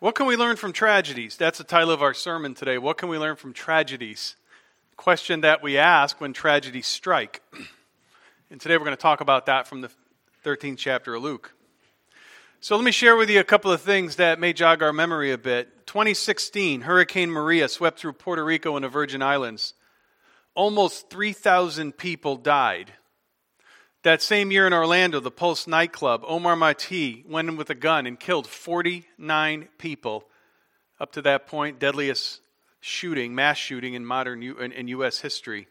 What can we learn from tragedies? That's the title of our sermon today. What can we learn from tragedies? Question that we ask when tragedies strike. And today we're going to talk about that from the 13th chapter of Luke. So let me share with you a couple of things that may jog our memory a bit. 2016, Hurricane Maria swept through Puerto Rico and the Virgin Islands. Almost 3,000 people died. That same year in Orlando, the Pulse nightclub, Omar Marti went in with a gun and killed 49 people. Up to that point, deadliest shooting, mass shooting in modern U- in U.S. history.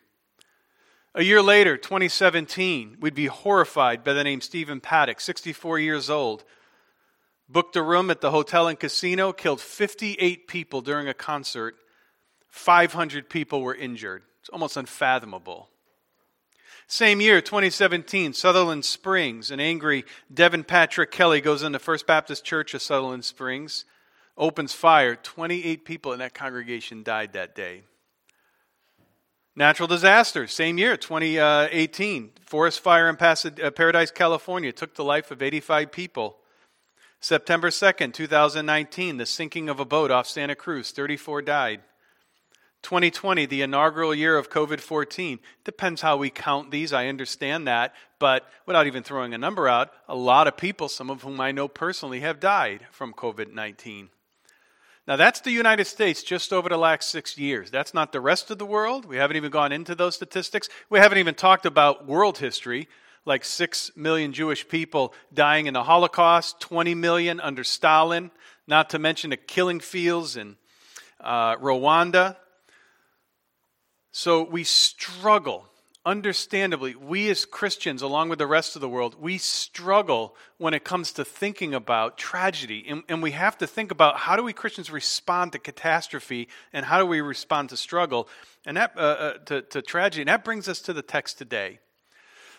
A year later, 2017, we'd be horrified by the name Stephen Paddock, 64 years old. Booked a room at the hotel and casino, killed 58 people during a concert. 500 people were injured. It's almost unfathomable. Same year, 2017, Sutherland Springs. An angry Devin Patrick Kelly goes into First Baptist Church of Sutherland Springs, opens fire. 28 people in that congregation died that day. Natural disaster, same year, 2018. Forest fire in uh, Paradise, California took the life of 85 people. September 2nd, 2019, the sinking of a boat off Santa Cruz, 34 died. 2020, the inaugural year of COVID 14. Depends how we count these, I understand that. But without even throwing a number out, a lot of people, some of whom I know personally, have died from COVID 19. Now, that's the United States just over the last six years. That's not the rest of the world. We haven't even gone into those statistics. We haven't even talked about world history, like 6 million Jewish people dying in the Holocaust, 20 million under Stalin, not to mention the killing fields in uh, Rwanda, so we struggle, understandably, we as Christians, along with the rest of the world, we struggle when it comes to thinking about tragedy. And, and, we have to think about how do we Christians respond to catastrophe and how do we respond to struggle and that, uh, uh, to, to tragedy. And that brings us to the text today.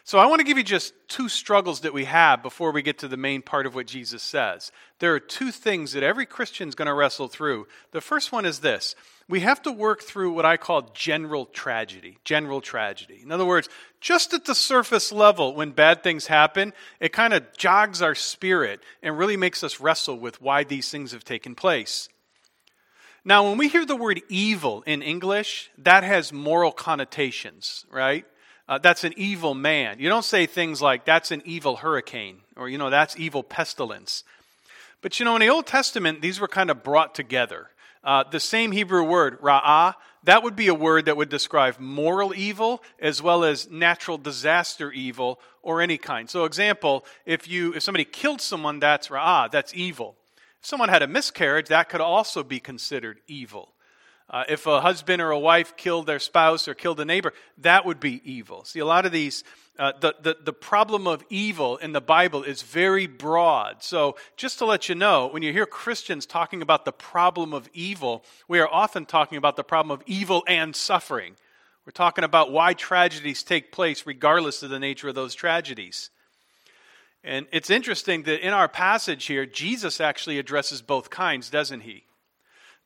So I want to give you just two struggles that we have before we get to the main part of what Jesus says. There are two things that every Christian is going to wrestle through. The first one is this we have to work through what I call general tragedy. General tragedy. In other words, just at the surface level, when bad things happen, it kind of jogs our spirit and really makes us wrestle with why these things have taken place. Now, when we hear the word evil in English, that has moral connotations, right? Uh, that's an evil man. You don't say things like, that's an evil hurricane, or, you know, that's evil pestilence. But, you know, in the Old Testament, these were kind of brought together. Uh, the same Hebrew word, ra'ah, that would be a word that would describe moral evil as well as natural disaster evil or any kind. So, example, if you if somebody killed someone, that's ra'ah, that's evil. If someone had a miscarriage, that could also be considered evil. Uh, if a husband or a wife killed their spouse or killed a neighbor, that would be evil. See, a lot of these, uh, the, the, the problem of evil in the Bible is very broad. So, just to let you know, when you hear Christians talking about the problem of evil, we are often talking about the problem of evil and suffering. We're talking about why tragedies take place, regardless of the nature of those tragedies. And it's interesting that in our passage here, Jesus actually addresses both kinds, doesn't he?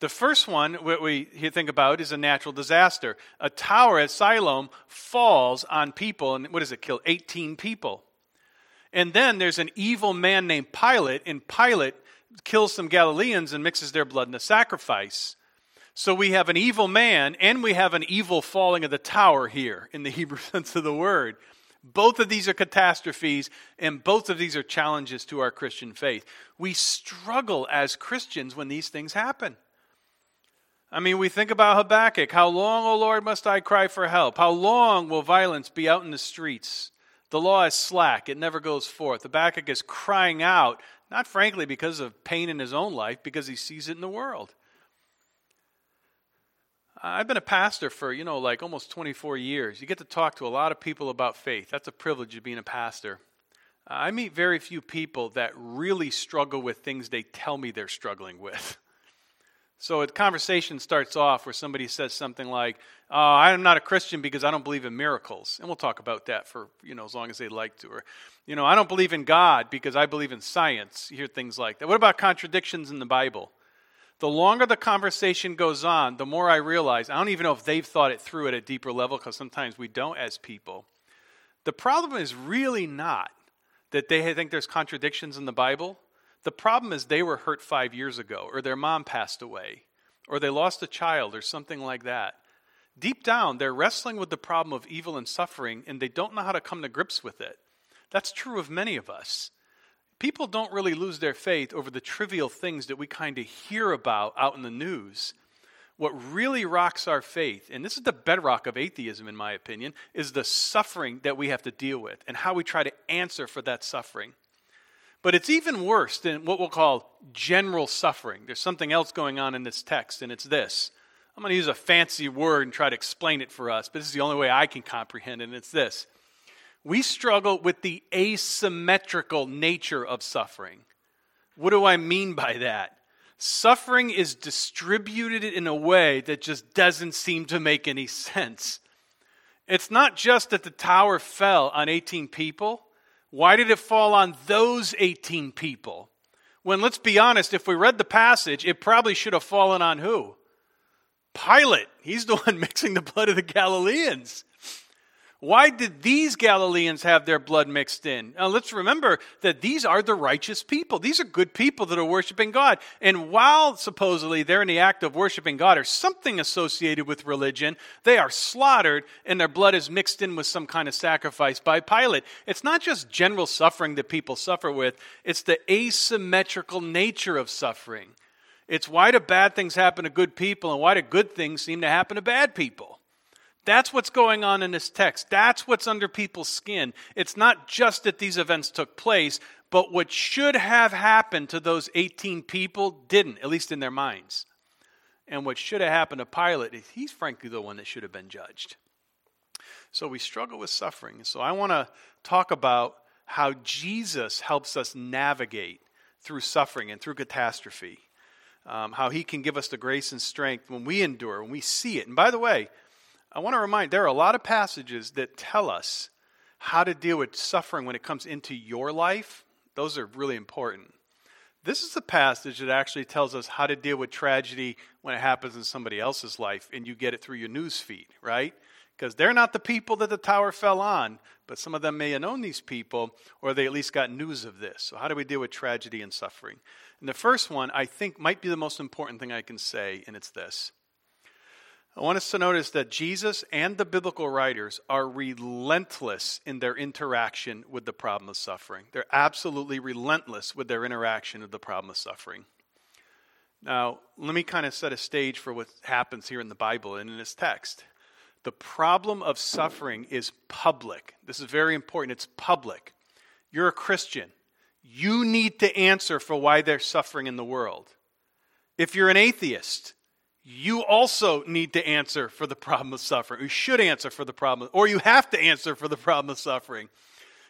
The first one, what we think about, is a natural disaster. A tower at Siloam falls on people, and what does it kill? 18 people. And then there's an evil man named Pilate, and Pilate kills some Galileans and mixes their blood in the sacrifice. So we have an evil man, and we have an evil falling of the tower here, in the Hebrew sense of the word. Both of these are catastrophes, and both of these are challenges to our Christian faith. We struggle as Christians when these things happen. I mean, we think about Habakkuk. How long, O Lord, must I cry for help? How long will violence be out in the streets? The law is slack, it never goes forth. Habakkuk is crying out, not frankly because of pain in his own life, because he sees it in the world. I've been a pastor for, you know, like almost 24 years. You get to talk to a lot of people about faith. That's a privilege of being a pastor. I meet very few people that really struggle with things they tell me they're struggling with. So a conversation starts off where somebody says something like, oh, I'm not a Christian because I don't believe in miracles. And we'll talk about that for, you know, as long as they like to. Or, you know, I don't believe in God because I believe in science. You hear things like that. What about contradictions in the Bible? The longer the conversation goes on, the more I realize, I don't even know if they've thought it through at a deeper level because sometimes we don't as people. The problem is really not that they think there's contradictions in the Bible. The problem is they were hurt five years ago, or their mom passed away, or they lost a child, or something like that. Deep down, they're wrestling with the problem of evil and suffering, and they don't know how to come to grips with it. That's true of many of us. People don't really lose their faith over the trivial things that we kind of hear about out in the news. What really rocks our faith, and this is the bedrock of atheism, in my opinion, is the suffering that we have to deal with and how we try to answer for that suffering. But it's even worse than what we'll call general suffering. There's something else going on in this text, and it's this. I'm going to use a fancy word and try to explain it for us, but this is the only way I can comprehend it, and it's this. We struggle with the asymmetrical nature of suffering. What do I mean by that? Suffering is distributed in a way that just doesn't seem to make any sense. It's not just that the tower fell on 18 people. Why did it fall on those 18 people? When, let's be honest, if we read the passage, it probably should have fallen on who? Pilate. He's the one mixing the blood of the Galileans. Why did these Galileans have their blood mixed in? Now, let's remember that these are the righteous people. These are good people that are worshiping God. And while supposedly they're in the act of worshiping God or something associated with religion, they are slaughtered and their blood is mixed in with some kind of sacrifice by Pilate. It's not just general suffering that people suffer with, it's the asymmetrical nature of suffering. It's why do bad things happen to good people and why do good things seem to happen to bad people? That's what's going on in this text. That's what's under people's skin. It's not just that these events took place, but what should have happened to those 18 people didn't, at least in their minds. And what should have happened to Pilate, he's frankly the one that should have been judged. So we struggle with suffering. So I want to talk about how Jesus helps us navigate through suffering and through catastrophe. Um, how he can give us the grace and strength when we endure, when we see it. And by the way, I want to remind there are a lot of passages that tell us how to deal with suffering when it comes into your life. Those are really important. This is a passage that actually tells us how to deal with tragedy when it happens in somebody else's life and you get it through your news feed, right? Because they're not the people that the tower fell on, but some of them may have known these people or they at least got news of this. So, how do we deal with tragedy and suffering? And the first one, I think, might be the most important thing I can say, and it's this I want us to notice that Jesus and the biblical writers are relentless in their interaction with the problem of suffering. They're absolutely relentless with their interaction of the problem of suffering. Now, let me kind of set a stage for what happens here in the Bible and in this text. The problem of suffering is public. This is very important. It's public. You're a Christian. You need to answer for why they're suffering in the world. If you're an atheist, you also need to answer for the problem of suffering. You should answer for the problem, or you have to answer for the problem of suffering.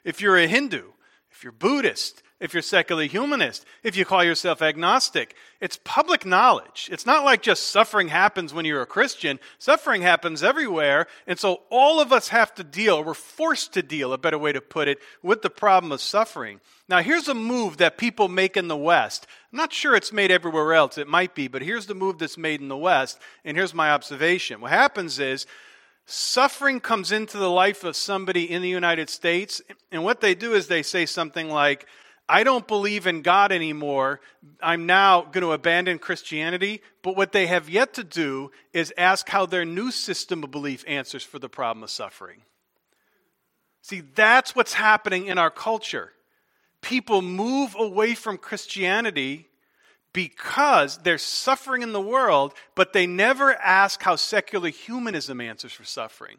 If you're a Hindu, if you're Buddhist, if you're secular humanist, if you call yourself agnostic, it's public knowledge. It's not like just suffering happens when you're a Christian. Suffering happens everywhere. And so all of us have to deal, we're forced to deal, a better way to put it, with the problem of suffering. Now, here's a move that people make in the West. I'm not sure it's made everywhere else. It might be, but here's the move that's made in the West. And here's my observation. What happens is, suffering comes into the life of somebody in the United States, and what they do is they say something like, I don't believe in God anymore. I'm now going to abandon Christianity. But what they have yet to do is ask how their new system of belief answers for the problem of suffering. See, that's what's happening in our culture. People move away from Christianity because there's suffering in the world, but they never ask how secular humanism answers for suffering.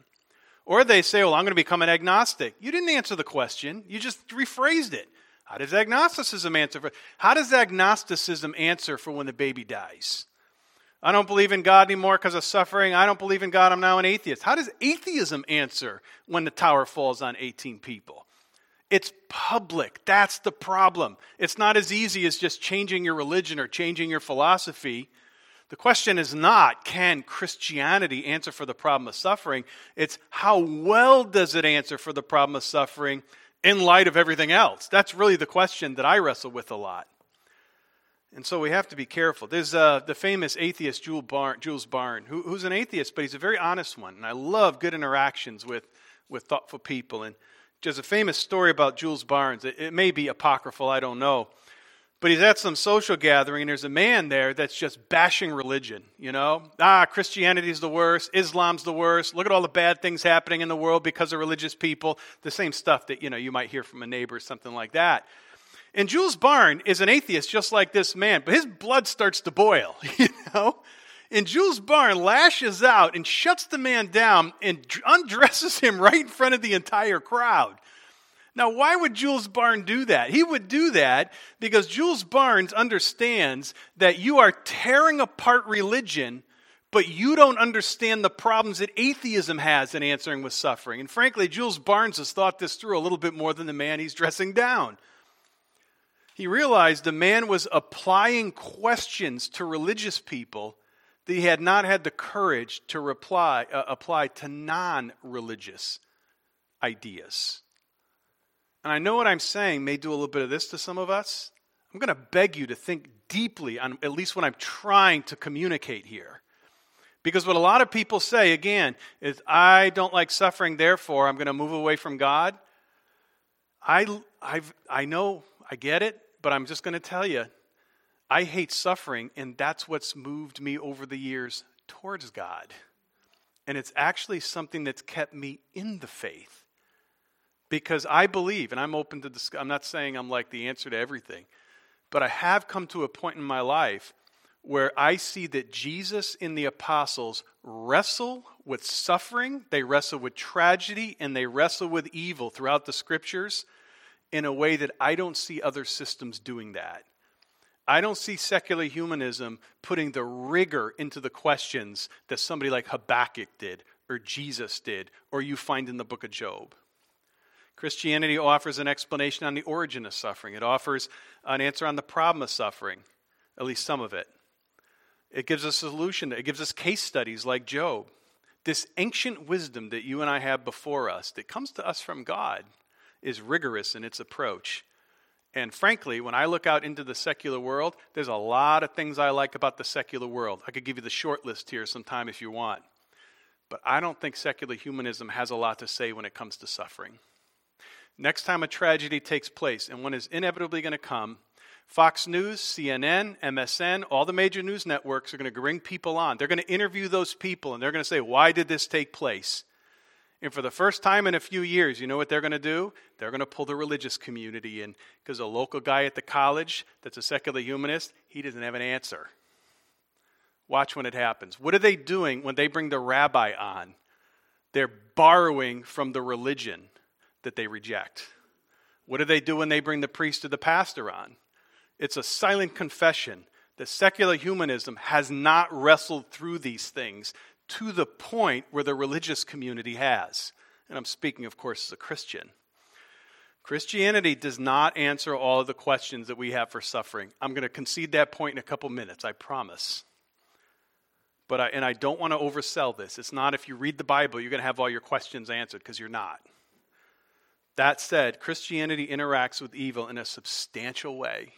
Or they say, well, I'm going to become an agnostic. You didn't answer the question, you just rephrased it. How does agnosticism answer for How does agnosticism answer for when the baby dies? I don't believe in God anymore because of suffering. I don't believe in God. I'm now an atheist. How does atheism answer when the tower falls on 18 people? It's public. That's the problem. It's not as easy as just changing your religion or changing your philosophy. The question is not can Christianity answer for the problem of suffering? It's how well does it answer for the problem of suffering in light of everything else? That's really the question that I wrestle with a lot. And so we have to be careful. There's uh, the famous atheist Jules Barnes, Jules Barnes who, who's an atheist, but he's a very honest one. And I love good interactions with, with thoughtful people. And there's a famous story about Jules Barnes. It, it may be apocryphal, I don't know. but he's at some social gathering and there's a man there that's just bashing religion, you know? Ah, Christianity's the worst, Islam's the worst. Look at all the bad things happening in the world because of religious people. The same stuff that, you know, you might hear from a neighbor or something like that. And Jules Barnes is an atheist just like this man, but his blood starts to boil, you know? And Jules Barnes lashes out and shuts the man down and undresses him right in front of the entire crowd. Now, why would Jules Barn do that? He would do that because Jules Barnes understands that you are tearing apart religion, but you don't understand the problems that atheism has in answering with suffering. And frankly, Jules Barnes has thought this through a little bit more than the man he's dressing down. He realized the man was applying questions to religious people that he had not had the courage to reply, uh, apply to non religious ideas. And I know what I'm saying may do a little bit of this to some of us. I'm going to beg you to think deeply on at least what I'm trying to communicate here. Because what a lot of people say, again, is I don't like suffering, therefore I'm going to move away from God. I, I've, I know, I get it, but I'm just going to tell you, I hate suffering, and that's what's moved me over the years towards God. And it's actually something that's kept me in the faith because I believe, and I'm open to discuss, I'm not saying I'm like the answer to everything, but I have come to a point in my life where I see that Jesus and the apostles wrestle with suffering, they wrestle with tragedy, and they wrestle with evil throughout the scriptures in a way that I don't see other systems doing that. I don't see secular humanism putting the rigor into the questions that somebody like Habakkuk did, or Jesus did, or you find in the book of Job. Christianity offers an explanation on the origin of suffering, it offers an answer on the problem of suffering, at least some of it. It gives us a solution, it gives us case studies like Job. This ancient wisdom that you and I have before us, that comes to us from God, is rigorous in its approach. And frankly, when I look out into the secular world, there's a lot of things I like about the secular world. I could give you the short list here sometime if you want. But I don't think secular humanism has a lot to say when it comes to suffering. Next time a tragedy takes place, and one is inevitably going to come, Fox News, CNN, MSN, all the major news networks are going to bring people on. They're going to interview those people and they're going to say, Why did this take place? And for the first time in a few years, you know what they're going to do? They're going to pull the religious community in because a local guy at the college that's a secular humanist, he doesn't have an answer. Watch when it happens. What are they doing when they bring the rabbi on? They're borrowing from the religion that they reject. What do they do when they bring the priest or the pastor on? It's a silent confession that secular humanism has not wrestled through these things to the point where the religious community has. And I'm speaking, of course, as a Christian. Christianity does not answer all of the questions that we have for suffering. I'm going to concede that point in a couple minutes, I promise. But I, and I don't want to oversell this. It's not if you read the Bible, you're going to have all your questions answered, because you're not. That said, Christianity interacts with evil in a substantial way.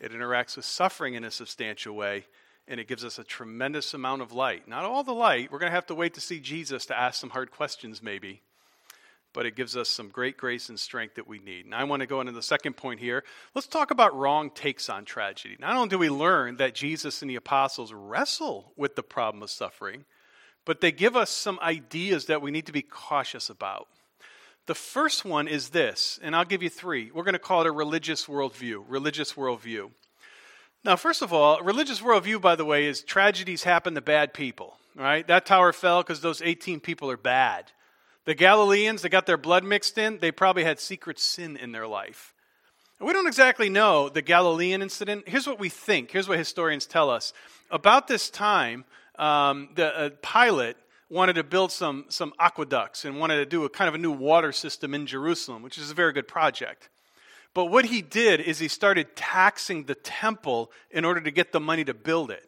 It interacts with suffering in a substantial way, and it gives us a tremendous amount of light. Not all the light. We're going to have to wait to see Jesus to ask some hard questions, maybe. But it gives us some great grace and strength that we need. And I want to go into the second point here. Let's talk about wrong takes on tragedy. Not only do we learn that Jesus and the apostles wrestle with the problem of suffering, but they give us some ideas that we need to be cautious about. The first one is this, and I'll give you three. We're going to call it a religious worldview. Religious worldview. Now, first of all, religious worldview, by the way, is tragedies happen to bad people. Right? That tower fell because those 18 people are bad. The Galileans that got their blood mixed in, they probably had secret sin in their life. We don't exactly know the Galilean incident. Here's what we think. Here's what historians tell us. About this time, um, the uh, Pilate wanted to build some, some aqueducts and wanted to do a kind of a new water system in Jerusalem, which is a very good project. But what he did is he started taxing the temple in order to get the money to build it.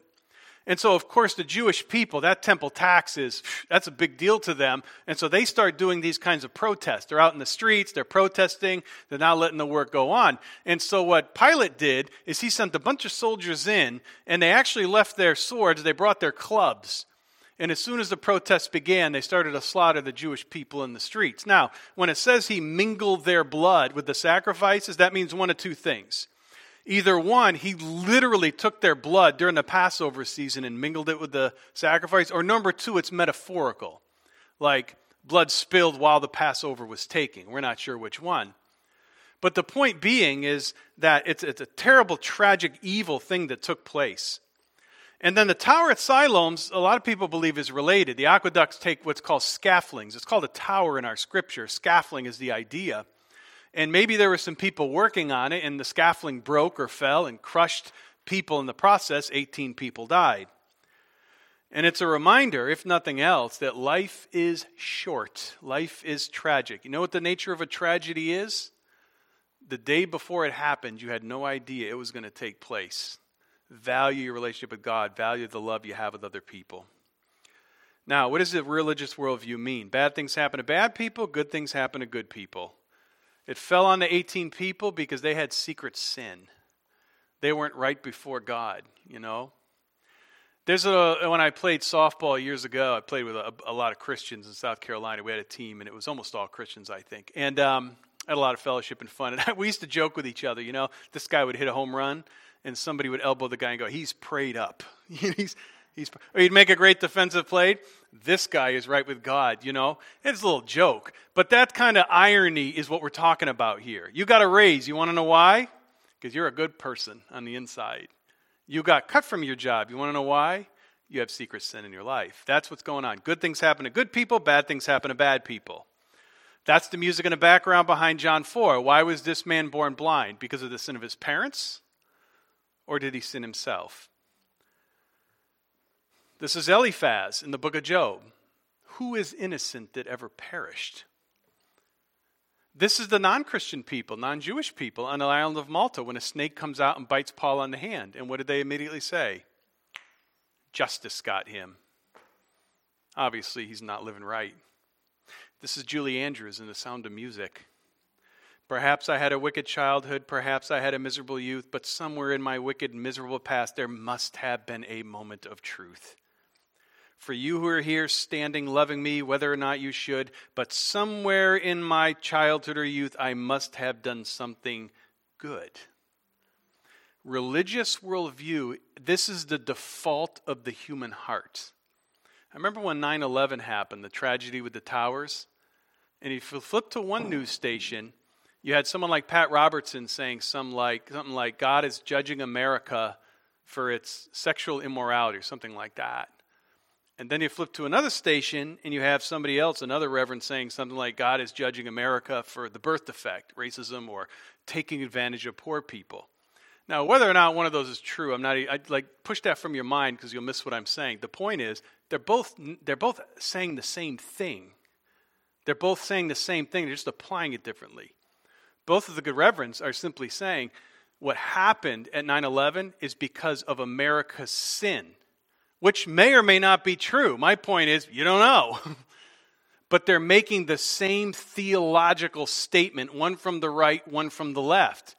And so, of course, the Jewish people, that temple tax is, that's a big deal to them. And so they start doing these kinds of protests. They're out in the streets, they're protesting, they're not letting the work go on. And so what Pilate did is he sent a bunch of soldiers in, and they actually left their swords, they brought their clubs. And as soon as the protests began, they started to slaughter the Jewish people in the streets. Now, when it says he mingled their blood with the sacrifices, that means one of two things. Either one, he literally took their blood during the Passover season and mingled it with the sacrifice, or number two, it's metaphorical, like blood spilled while the Passover was taking. We're not sure which one. But the point being is that it's, it's a terrible, tragic, evil thing that took place. And then the tower at Siloam's, a lot of people believe is related. The aqueducts take what's called scaffoldings. It's called a tower in our scripture. Scaffolding is the idea. And maybe there were some people working on it, and the scaffolding broke or fell and crushed people in the process. 18 people died. And it's a reminder, if nothing else, that life is short. Life is tragic. You know what the nature of a tragedy is? The day before it happened, you had no idea it was going to take place. Value your relationship with God, value the love you have with other people. Now, what does the religious worldview mean? Bad things happen to bad people, good things happen to good people. It fell on the 18 people because they had secret sin. They weren't right before God, you know? There's a, when I played softball years ago, I played with a, a lot of Christians in South Carolina. We had a team, and it was almost all Christians, I think. And um, I had a lot of fellowship and fun. And we used to joke with each other, you know, this guy would hit a home run, and somebody would elbow the guy and go, he's prayed up. he's, he's, or he'd make a great defensive play this guy is right with God, you know? It's a little joke. But that kind of irony is what we're talking about here. You got a raise. You want to know why? Because you're a good person on the inside. You got cut from your job. You want to know why? You have secret sin in your life. That's what's going on. Good things happen to good people, bad things happen to bad people. That's the music in the background behind John 4. Why was this man born blind? Because of the sin of his parents? Or did he sin himself? This is Eliphaz in the book of Job. Who is innocent that ever perished? This is the non Christian people, non Jewish people on the island of Malta when a snake comes out and bites Paul on the hand. And what did they immediately say? Justice got him. Obviously, he's not living right. This is Julie Andrews in The Sound of Music. Perhaps I had a wicked childhood, perhaps I had a miserable youth, but somewhere in my wicked, miserable past, there must have been a moment of truth for you who are here standing loving me, whether or not you should, but somewhere in my childhood or youth, I must have done something good. Religious worldview, this is the default of the human heart. I remember when 9 11 happened, the tragedy with the towers. And if you flip to one news station, you had someone like Pat Robertson saying some like, something like, God is judging America for its sexual immorality, or something like that. And then you flip to another station and you have somebody else, another reverend, saying something like God is judging America for the birth defect, racism, or taking advantage of poor people. Now, whether or not one of those is true, I'm not. I like push that from your mind because you'll miss what I'm saying. The point is, they're both they're both saying the same thing. They're both saying the same thing. They're just applying it differently. Both of the good reverends are simply saying what happened at 9/11 is because of America's sin which may or may not be true. My point is, you don't know. but they're making the same theological statement, one from the right, one from the left.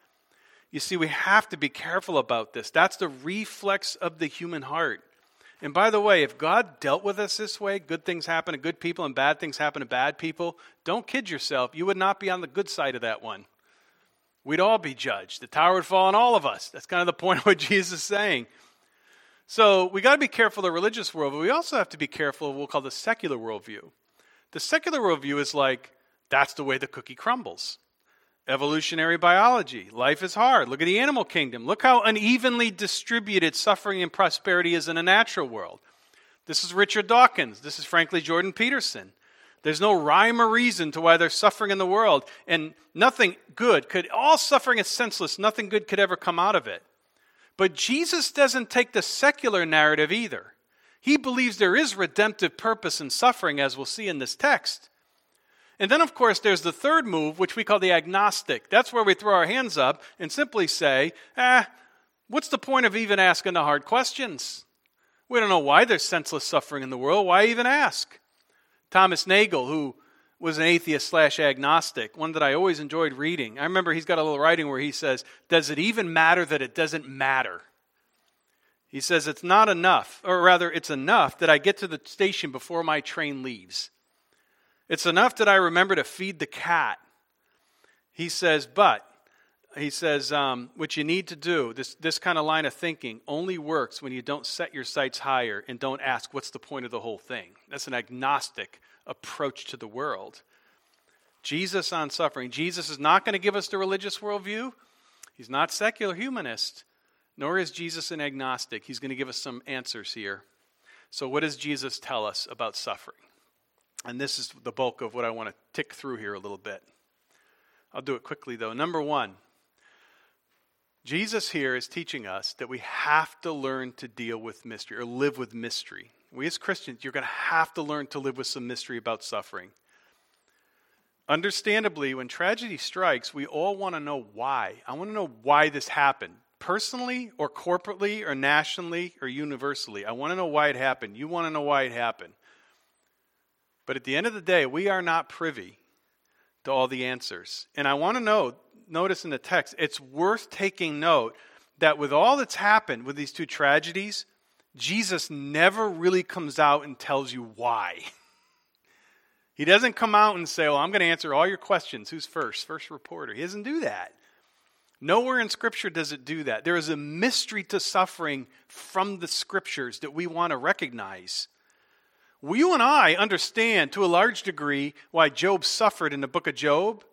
You see, we have to be careful about this. That's the reflex of the human heart. And by the way, if God dealt with us this way, good things happen to good people and bad things happen to bad people, don't kid yourself. You would not be on the good side of that one. We'd all be judged. The tower would fall on all of us. That's kind of the point of what Jesus is saying. So we got to be careful of the religious world, but we also have to be careful of what we'll call the secular worldview. The secular worldview is like, that's the way the cookie crumbles. Evolutionary biology. Life is hard. Look at the animal kingdom. Look how unevenly distributed suffering and prosperity is in a natural world. This is Richard Dawkins. This is frankly Jordan Peterson. There's no rhyme or reason to why there's suffering in the world, and nothing good could, all suffering is senseless. Nothing good could ever come out of it. But Jesus doesn't take the secular narrative either. He believes there is redemptive purpose in suffering, as we'll see in this text. And then, of course, there's the third move, which we call the agnostic. That's where we throw our hands up and simply say, ah, what's the point of even asking the hard questions? We don't know why there's senseless suffering in the world. Why even ask? Thomas Nagel, who was an atheist slash agnostic, one that I always enjoyed reading. I remember he's got a little writing where he says, Does it even matter that it doesn't matter? He says, It's not enough, or rather, it's enough that I get to the station before my train leaves. It's enough that I remember to feed the cat. He says, But he says, um, what you need to do, this, this kind of line of thinking, only works when you don't set your sights higher and don't ask, what's the point of the whole thing? That's an agnostic approach to the world. Jesus on suffering. Jesus is not going to give us the religious worldview. He's not secular humanist, nor is Jesus an agnostic. He's going to give us some answers here. So, what does Jesus tell us about suffering? And this is the bulk of what I want to tick through here a little bit. I'll do it quickly, though. Number one, Jesus here is teaching us that we have to learn to deal with mystery or live with mystery. We as Christians, you're going to have to learn to live with some mystery about suffering. Understandably, when tragedy strikes, we all want to know why. I want to know why this happened, personally or corporately or nationally or universally. I want to know why it happened. You want to know why it happened. But at the end of the day, we are not privy to all the answers. And I want to know, notice in the text, it's worth taking note that with all that's happened with these two tragedies, Jesus never really comes out and tells you why. He doesn't come out and say, Well, I'm going to answer all your questions. Who's first? First reporter. He doesn't do that. Nowhere in Scripture does it do that. There is a mystery to suffering from the Scriptures that we want to recognize. You and I understand to a large degree why Job suffered in the book of Job.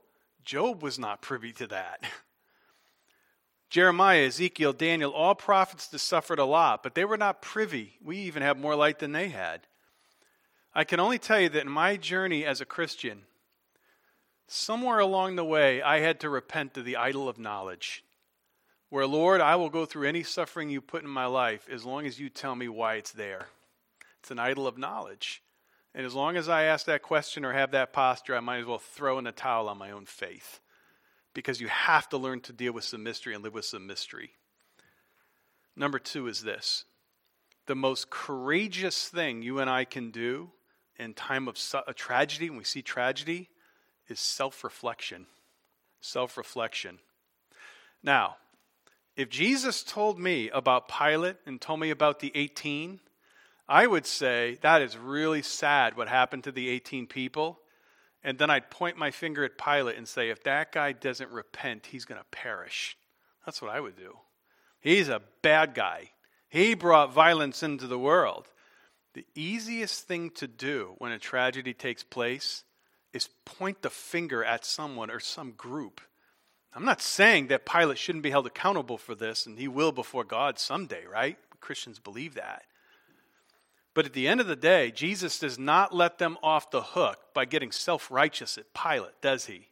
Job was not privy to that. Jeremiah, Ezekiel, Daniel, all prophets that suffered a lot, but they were not privy. We even have more light than they had. I can only tell you that in my journey as a Christian, somewhere along the way, I had to repent of the idol of knowledge. Where, Lord, I will go through any suffering you put in my life as long as you tell me why it's there. It's an idol of knowledge. And as long as I ask that question or have that posture, I might as well throw in the towel on my own faith. Because you have to learn to deal with some mystery and live with some mystery. Number two is this the most courageous thing you and I can do in time of a tragedy, when we see tragedy, is self reflection. Self reflection. Now, if Jesus told me about Pilate and told me about the 18, I would say that is really sad what happened to the 18 people. And then I'd point my finger at Pilate and say, if that guy doesn't repent, he's going to perish. That's what I would do. He's a bad guy. He brought violence into the world. The easiest thing to do when a tragedy takes place is point the finger at someone or some group. I'm not saying that Pilate shouldn't be held accountable for this, and he will before God someday, right? Christians believe that. But at the end of the day, Jesus does not let them off the hook by getting self righteous at Pilate, does he?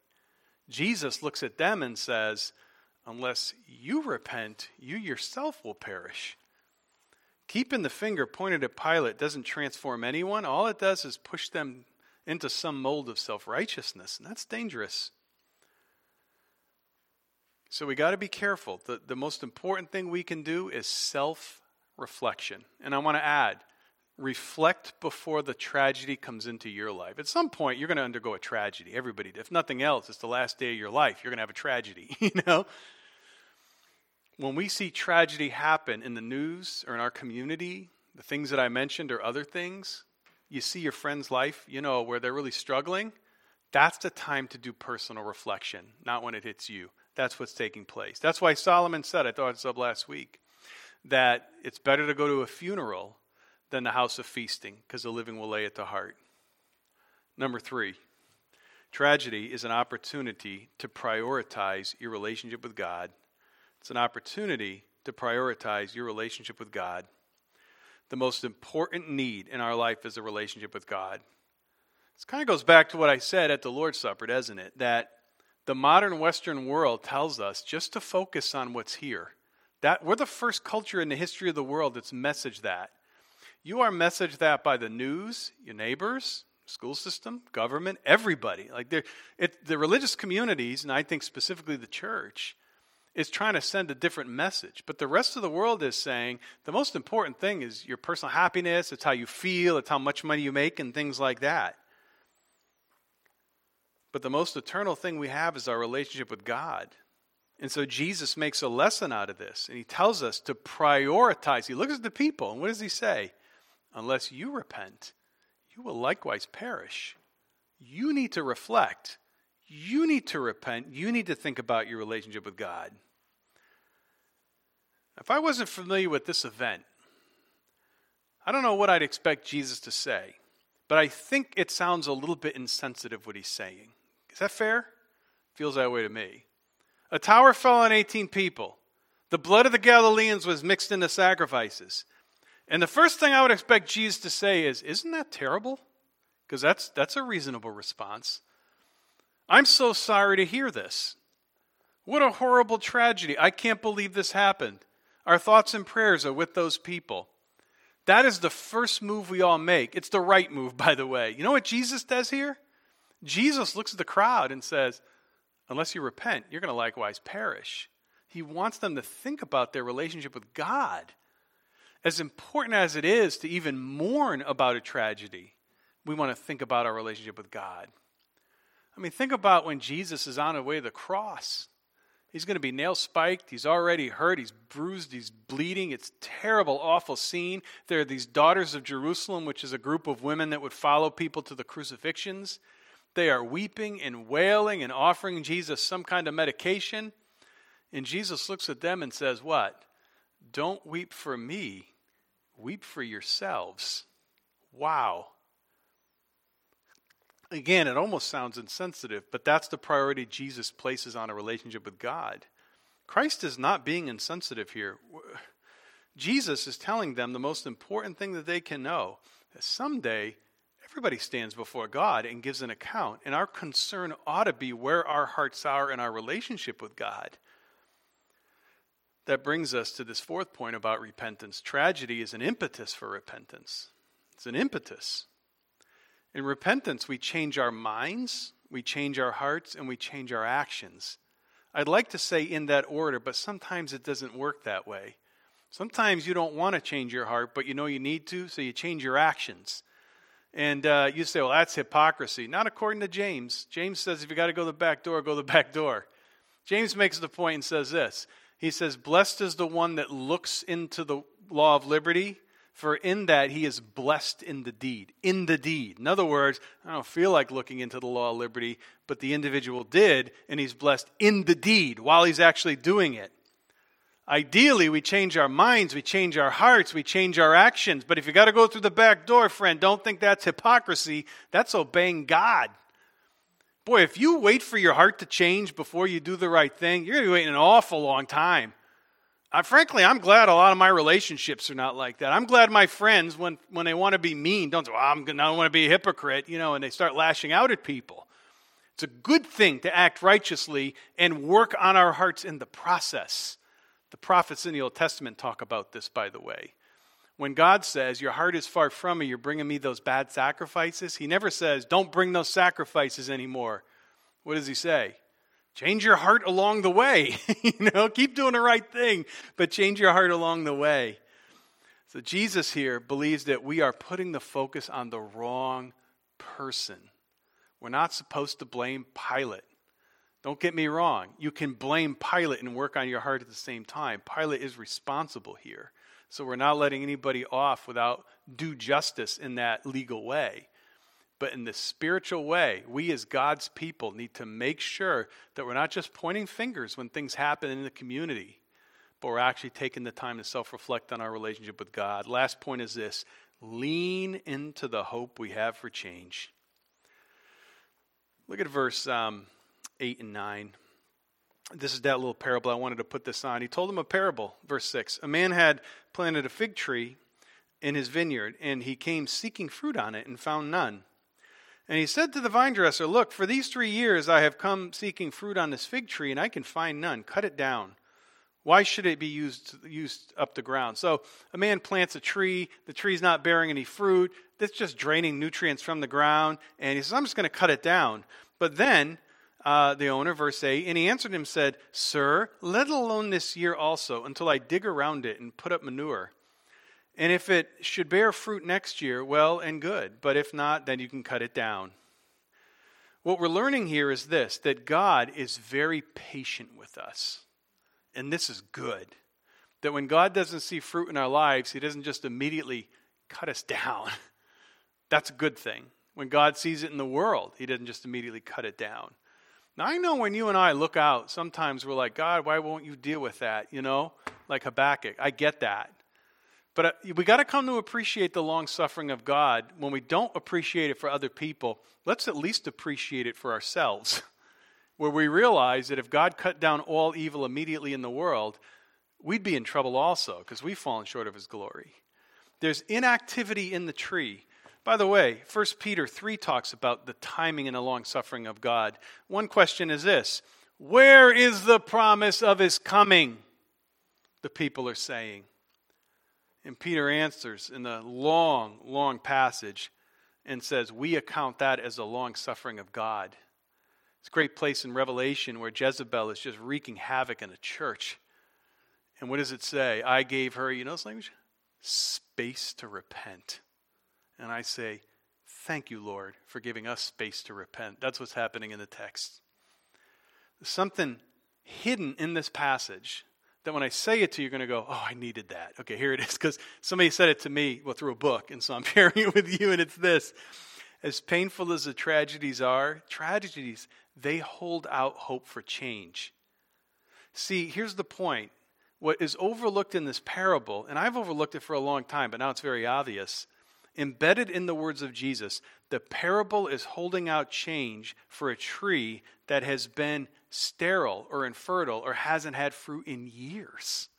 Jesus looks at them and says, Unless you repent, you yourself will perish. Keeping the finger pointed at Pilate doesn't transform anyone. All it does is push them into some mold of self righteousness, and that's dangerous. So we got to be careful. The, the most important thing we can do is self reflection. And I want to add reflect before the tragedy comes into your life. At some point, you're going to undergo a tragedy. Everybody, if nothing else, it's the last day of your life. You're going to have a tragedy, you know? when we see tragedy happen in the news or in our community, the things that I mentioned or other things, you see your friend's life, you know, where they're really struggling, that's the time to do personal reflection, not when it hits you. That's what's taking place. That's why Solomon said, I thought it up last week, that it's better to go to a funeral than the house of feasting, because the living will lay at the heart. Number three, tragedy is an opportunity to prioritize your relationship with God it's an opportunity to prioritize your relationship with God. The most important need in our life is a relationship with God. This kind of goes back to what I said at the Lord's Supper, doesn't it? That the modern Western world tells us just to focus on what's here. That we're the first culture in the history of the world that's messaged that. You are messaged that by the news, your neighbors, school system, government, everybody. Like it, the religious communities, and I think specifically the church, is trying to send a different message. But the rest of the world is saying the most important thing is your personal happiness, it's how you feel, it's how much money you make, and things like that. But the most eternal thing we have is our relationship with God. And so Jesus makes a lesson out of this, and he tells us to prioritize. He looks at the people, and what does he say? Unless you repent, you will likewise perish. You need to reflect. You need to repent. You need to think about your relationship with God. If I wasn't familiar with this event, I don't know what I'd expect Jesus to say, but I think it sounds a little bit insensitive what he's saying. Is that fair? Feels that way to me. A tower fell on 18 people. The blood of the Galileans was mixed in the sacrifices. And the first thing I would expect Jesus to say is, Isn't that terrible? Because that's, that's a reasonable response. I'm so sorry to hear this. What a horrible tragedy. I can't believe this happened. Our thoughts and prayers are with those people. That is the first move we all make. It's the right move, by the way. You know what Jesus does here? Jesus looks at the crowd and says, Unless you repent, you're going to likewise perish. He wants them to think about their relationship with God. As important as it is to even mourn about a tragedy, we want to think about our relationship with God. I mean, think about when Jesus is on the way to the cross. He's going to be nail spiked. He's already hurt. He's bruised. He's bleeding. It's terrible, awful scene. There are these daughters of Jerusalem, which is a group of women that would follow people to the crucifixions. They are weeping and wailing and offering Jesus some kind of medication. And Jesus looks at them and says, What? Don't weep for me, weep for yourselves. Wow. Again, it almost sounds insensitive, but that's the priority Jesus places on a relationship with God. Christ is not being insensitive here. Jesus is telling them the most important thing that they can know that someday everybody stands before God and gives an account, and our concern ought to be where our hearts are in our relationship with God. That brings us to this fourth point about repentance. Tragedy is an impetus for repentance. It's an impetus. In repentance, we change our minds, we change our hearts, and we change our actions. I'd like to say in that order, but sometimes it doesn't work that way. Sometimes you don't want to change your heart, but you know you need to, so you change your actions. And uh, you say, well, that's hypocrisy. Not according to James. James says if you got to go the back door, go the back door. James makes the point and says this He says, Blessed is the one that looks into the law of liberty for in that he is blessed in the deed. In the deed. In other words, I don't feel like looking into the law of liberty, but the individual did, and he's blessed in the deed while he's actually doing it. Ideally, we change our minds, we change our hearts, we change our actions. But if you got to go through the back door, friend, don't think that's hypocrisy. That's obeying God. Boy, if you wait for your heart to change before you do the right thing, you're going to be waiting an awful long time. I, frankly, I'm glad a lot of my relationships are not like that. I'm glad my friends, when, when they want to be mean, don't say, well, I'm, I don't want to be a hypocrite, you know, and they start lashing out at people. It's a good thing to act righteously and work on our hearts in the process. The prophets in the Old Testament talk about this, by the way. When God says, Your heart is far from me, you're bringing me those bad sacrifices, He never says, Don't bring those sacrifices anymore. What does He say? Change your heart along the way. you know, keep doing the right thing, but change your heart along the way. So Jesus here believes that we are putting the focus on the wrong person. We're not supposed to blame Pilate. Don't get me wrong. You can blame Pilate and work on your heart at the same time. Pilate is responsible here. So we're not letting anybody off without due justice in that legal way. But in the spiritual way, we as God's people need to make sure that we're not just pointing fingers when things happen in the community, but we're actually taking the time to self reflect on our relationship with God. Last point is this lean into the hope we have for change. Look at verse um, 8 and 9. This is that little parable. I wanted to put this on. He told them a parable, verse 6. A man had planted a fig tree in his vineyard, and he came seeking fruit on it and found none. And he said to the vine dresser, Look, for these three years I have come seeking fruit on this fig tree, and I can find none. Cut it down. Why should it be used, used up the ground? So a man plants a tree, the tree's not bearing any fruit, that's just draining nutrients from the ground, and he says, I'm just going to cut it down. But then uh, the owner, verse 8, and he answered him, said, Sir, let alone this year also, until I dig around it and put up manure. And if it should bear fruit next year, well and good. But if not, then you can cut it down. What we're learning here is this that God is very patient with us. And this is good. That when God doesn't see fruit in our lives, He doesn't just immediately cut us down. That's a good thing. When God sees it in the world, He doesn't just immediately cut it down. Now, I know when you and I look out, sometimes we're like, God, why won't you deal with that? You know, like Habakkuk. I get that. But uh, we got to come to appreciate the long suffering of God. When we don't appreciate it for other people, let's at least appreciate it for ourselves. Where we realize that if God cut down all evil immediately in the world, we'd be in trouble also because we've fallen short of his glory. There's inactivity in the tree. By the way, 1 Peter 3 talks about the timing and the long suffering of God. One question is this Where is the promise of his coming? The people are saying. And Peter answers in the long, long passage and says, We account that as the long suffering of God. It's a great place in Revelation where Jezebel is just wreaking havoc in a church. And what does it say? I gave her, you know this language? Space to repent. And I say, Thank you, Lord, for giving us space to repent. That's what's happening in the text. There's something hidden in this passage that when I say it to you, you're going to go, Oh, I needed that. Okay, here it is. Because somebody said it to me, well, through a book. And so I'm sharing it with you, and it's this. As painful as the tragedies are, tragedies, they hold out hope for change. See, here's the point. What is overlooked in this parable, and I've overlooked it for a long time, but now it's very obvious, Embedded in the words of Jesus, the parable is holding out change for a tree that has been sterile or infertile or hasn't had fruit in years.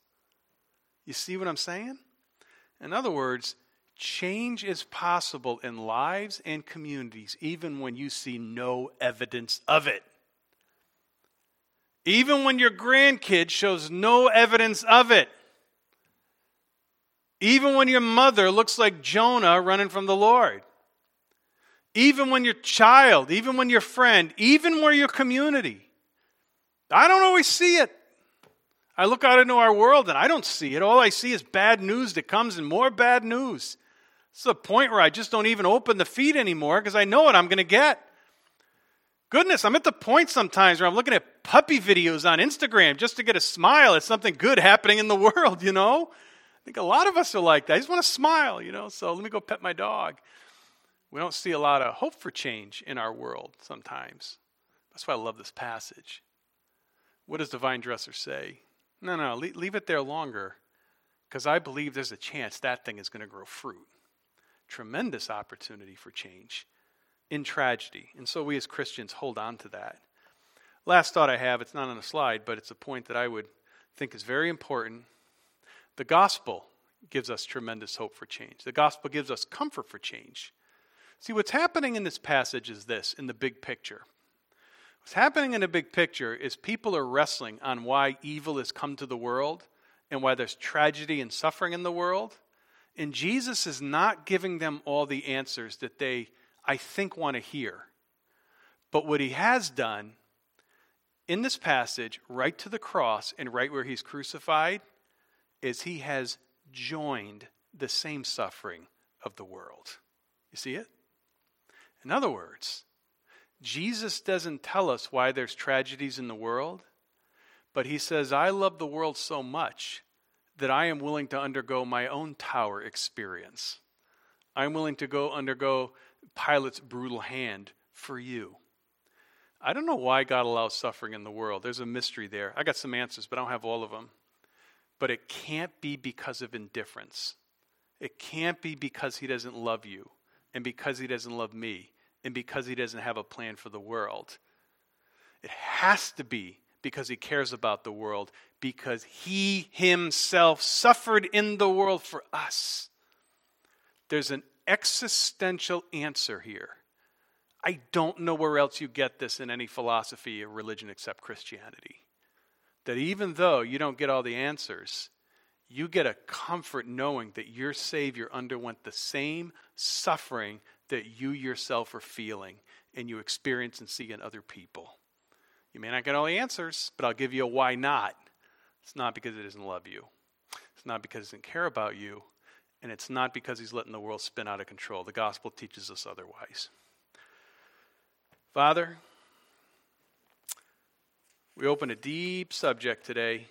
You see what I'm saying? In other words, change is possible in lives and communities even when you see no evidence of it. Even when your grandkid shows no evidence of it. Even when your mother looks like Jonah running from the Lord. Even when your child, even when your friend, even where your community. I don't always see it. I look out into our world and I don't see it. All I see is bad news that comes and more bad news. It's the point where I just don't even open the feed anymore because I know what I'm going to get. Goodness, I'm at the point sometimes where I'm looking at puppy videos on Instagram just to get a smile at something good happening in the world, you know? Think a lot of us are like that. I just want to smile, you know, so let me go pet my dog. We don't see a lot of hope for change in our world sometimes. That's why I love this passage. What does the vine dresser say? No, no, leave, leave it there longer because I believe there's a chance that thing is going to grow fruit. Tremendous opportunity for change in tragedy. And so we as Christians hold on to that. Last thought I have, it's not on the slide, but it's a point that I would think is very important the gospel gives us tremendous hope for change. The gospel gives us comfort for change. See, what's happening in this passage is this in the big picture. What's happening in the big picture is people are wrestling on why evil has come to the world and why there's tragedy and suffering in the world. And Jesus is not giving them all the answers that they, I think, want to hear. But what he has done in this passage, right to the cross and right where he's crucified, is he has joined the same suffering of the world. You see it? In other words, Jesus doesn't tell us why there's tragedies in the world, but he says, I love the world so much that I am willing to undergo my own tower experience. I'm willing to go undergo Pilate's brutal hand for you. I don't know why God allows suffering in the world. There's a mystery there. I got some answers, but I don't have all of them. But it can't be because of indifference. It can't be because he doesn't love you, and because he doesn't love me, and because he doesn't have a plan for the world. It has to be because he cares about the world, because he himself suffered in the world for us. There's an existential answer here. I don't know where else you get this in any philosophy or religion except Christianity that even though you don't get all the answers, you get a comfort knowing that your Savior underwent the same suffering that you yourself are feeling and you experience and see in other people. You may not get all the answers, but I'll give you a why not. It's not because He doesn't love you, it's not because He doesn't care about you, and it's not because He's letting the world spin out of control. The gospel teaches us otherwise. Father, we open a deep subject today,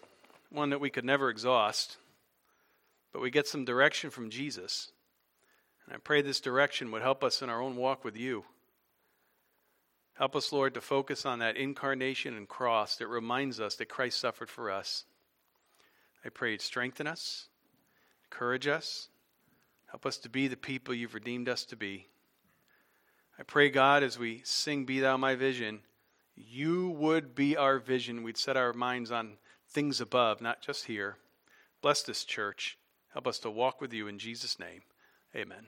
one that we could never exhaust, but we get some direction from Jesus. And I pray this direction would help us in our own walk with you. Help us, Lord, to focus on that incarnation and cross that reminds us that Christ suffered for us. I pray you'd strengthen us, encourage us, help us to be the people you've redeemed us to be. I pray, God, as we sing Be Thou My Vision, you would be our vision. We'd set our minds on things above, not just here. Bless this church. Help us to walk with you in Jesus' name. Amen.